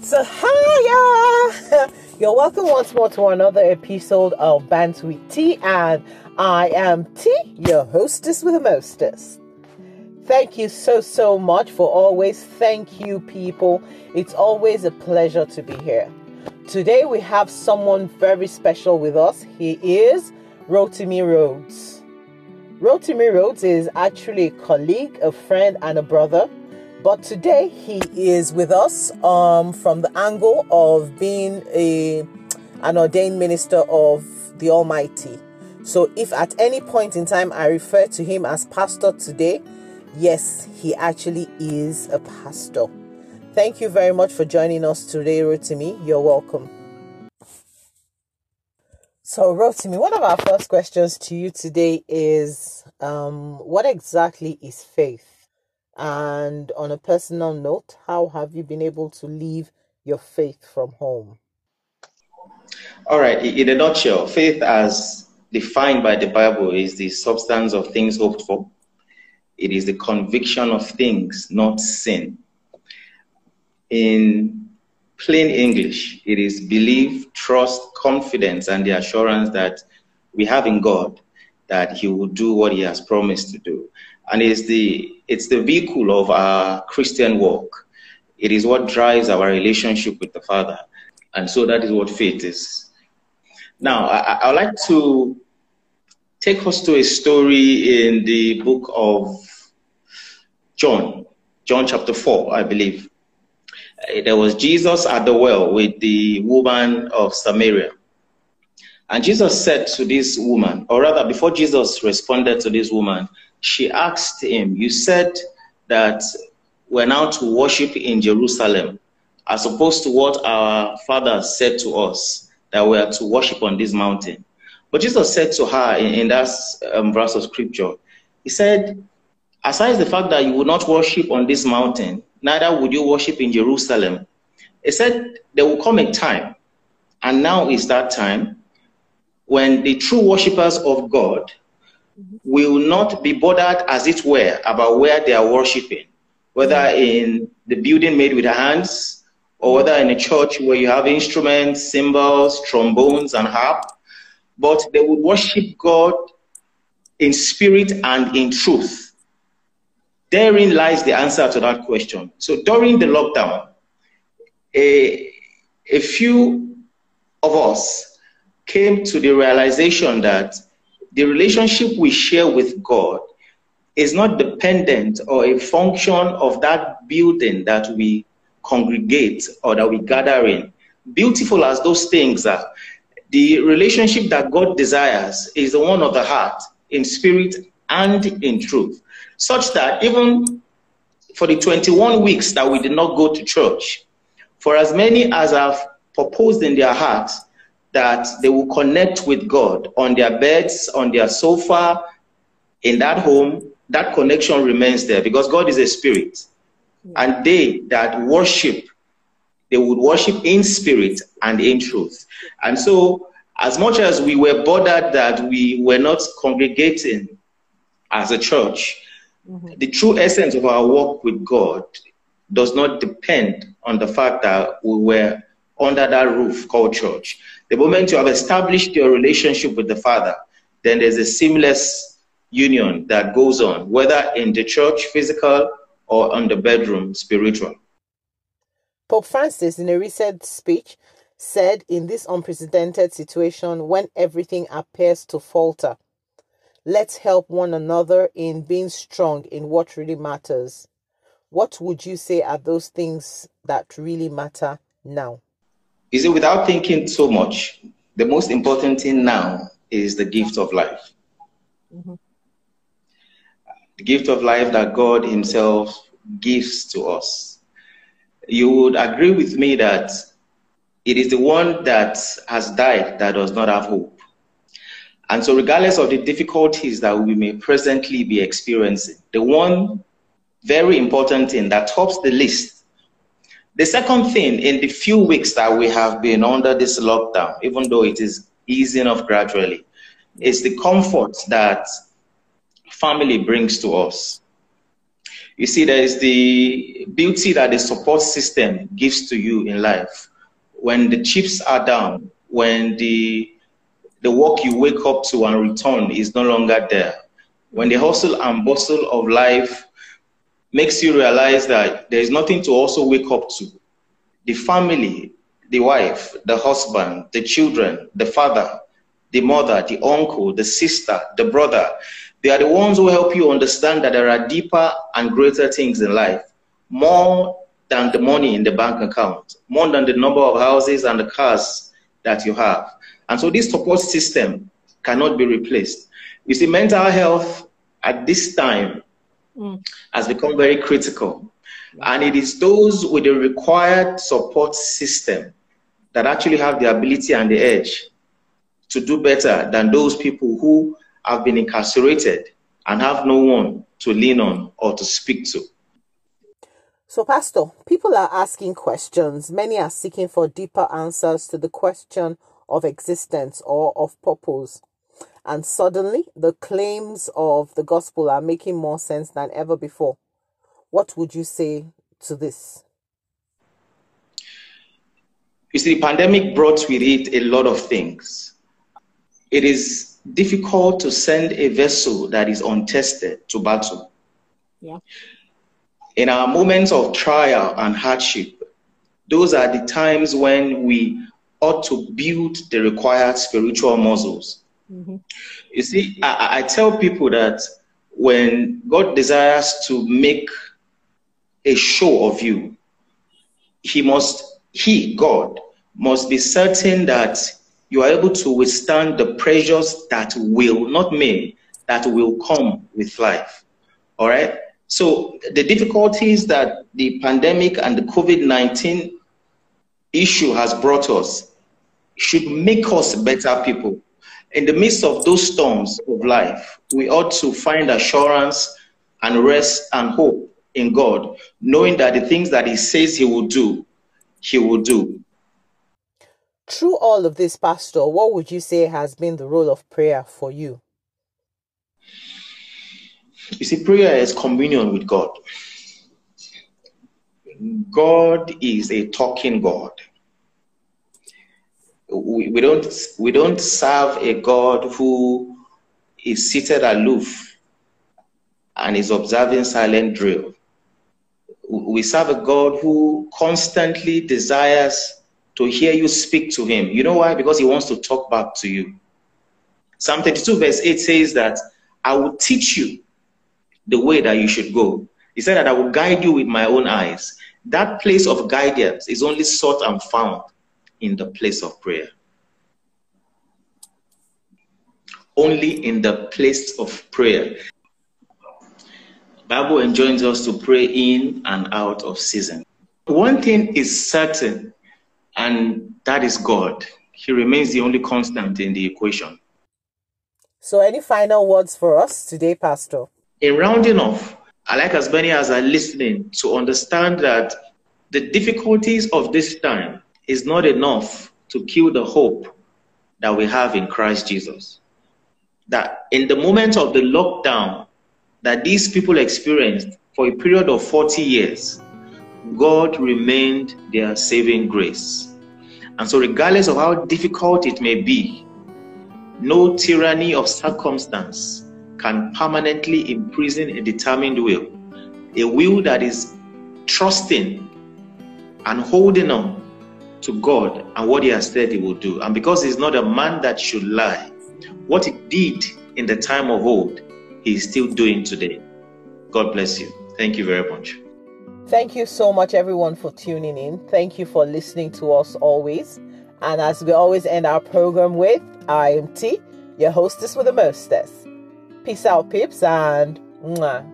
so hiya! You're welcome once more to another episode of Bands with T, and I am T, your hostess with a mostess. Thank you so so much for always. Thank you, people. It's always a pleasure to be here. Today we have someone very special with us. He is Rotimi Rhodes. Rotimi Rhodes is actually a colleague, a friend, and a brother. But today he is with us um, from the angle of being a an ordained minister of the Almighty. So if at any point in time I refer to him as pastor today, yes, he actually is a pastor. Thank you very much for joining us today, Rotimi. You're welcome. So, Rotimi, one of our first questions to you today is um, what exactly is faith? And on a personal note, how have you been able to leave your faith from home? All right, in a nutshell, faith as defined by the Bible is the substance of things hoped for. It is the conviction of things not seen. In plain English, it is belief, trust, confidence, and the assurance that we have in God that He will do what He has promised to do. And it's the, it's the vehicle of our Christian walk. It is what drives our relationship with the Father. And so that is what faith is. Now, I, I would like to take us to a story in the book of John, John chapter 4, I believe. Uh, there was Jesus at the well with the woman of Samaria. And Jesus said to this woman, or rather, before Jesus responded to this woman, she asked him, You said that we're now to worship in Jerusalem, as opposed to what our father said to us, that we are to worship on this mountain. But Jesus said to her in, in that um, verse of scripture, He said, Aside the fact that you will not worship on this mountain, neither would you worship in Jerusalem. He said there will come a time, and now is that time, when the true worshippers of God will not be bothered, as it were, about where they are worshiping, whether mm. in the building made with hands, or mm. whether in a church where you have instruments, cymbals, trombones, and harp, but they would worship God in spirit and in truth. Therein lies the answer to that question. So during the lockdown, a, a few of us came to the realization that the relationship we share with God is not dependent or a function of that building that we congregate or that we gather in. Beautiful as those things are, the relationship that God desires is the one of the heart, in spirit and in truth such that even for the 21 weeks that we did not go to church, for as many as have proposed in their hearts that they will connect with God on their beds, on their sofa, in that home, that connection remains there because God is a spirit. And they that worship, they would worship in spirit and in truth. And so, as much as we were bothered that we were not congregating as a church, Mm-hmm. The true essence of our work with God does not depend on the fact that we were under that roof called church. The moment you have established your relationship with the Father, then there's a seamless union that goes on, whether in the church, physical, or on the bedroom, spiritual. Pope Francis, in a recent speech, said in this unprecedented situation when everything appears to falter, Let's help one another in being strong in what really matters. What would you say are those things that really matter now? Is it without thinking so much? The most important thing now is the gift of life. Mm-hmm. The gift of life that God Himself gives to us. You would agree with me that it is the one that has died that does not have hope. And so, regardless of the difficulties that we may presently be experiencing, the one very important thing that tops the list, the second thing in the few weeks that we have been under this lockdown, even though it is easing off gradually, is the comfort that family brings to us. You see, there is the beauty that the support system gives to you in life. When the chips are down, when the the work you wake up to and return is no longer there. When the hustle and bustle of life makes you realize that there is nothing to also wake up to. The family, the wife, the husband, the children, the father, the mother, the uncle, the sister, the brother, they are the ones who help you understand that there are deeper and greater things in life, more than the money in the bank account, more than the number of houses and the cars that you have. And so this support system cannot be replaced. You see, mental health at this time mm. has become very critical. And it is those with the required support system that actually have the ability and the edge to do better than those people who have been incarcerated and have no one to lean on or to speak to. So, Pastor, people are asking questions. Many are seeking for deeper answers to the question of existence or of purpose. And suddenly, the claims of the gospel are making more sense than ever before. What would you say to this? You see, the pandemic brought with it a lot of things. It is difficult to send a vessel that is untested to battle. Yeah. In our moments of trial and hardship, those are the times when we ought to build the required spiritual muscles. Mm-hmm. You see, I, I tell people that when God desires to make a show of you, He must, He, God, must be certain that you are able to withstand the pressures that will, not may, that will come with life. All right? So the difficulties that the pandemic and the COVID 19 issue has brought us should make us better people. In the midst of those storms of life, we ought to find assurance and rest and hope in God, knowing that the things that He says He will do, He will do. Through all of this, Pastor, what would you say has been the role of prayer for you? You see, prayer is communion with God. God is a talking God. We, don't, we don't serve a God who is seated aloof and is observing silent drill. We serve a God who constantly desires to hear you speak to him. You know why? Because he wants to talk back to you. Psalm 32, verse 8 says that I will teach you the way that you should go. He said that I will guide you with my own eyes. That place of guidance is only sought and found in the place of prayer. Only in the place of prayer. Bible enjoins us to pray in and out of season. One thing is certain and that is God. He remains the only constant in the equation. So, any final words for us today, Pastor? In rounding off, I like as many as are listening to understand that the difficulties of this time is not enough to kill the hope that we have in Christ Jesus. That in the moment of the lockdown that these people experienced for a period of 40 years, God remained their saving grace. And so, regardless of how difficult it may be, no tyranny of circumstance can permanently imprison a determined will. A will that is trusting and holding on to God and what He has said He will do. And because He's not a man that should lie, what He did in the time of old, He is still doing today. God bless you. Thank you very much. Thank you so much, everyone, for tuning in. Thank you for listening to us always. And as we always end our program with, I am T, your hostess with the mostest. Peace out, peeps, and mwah.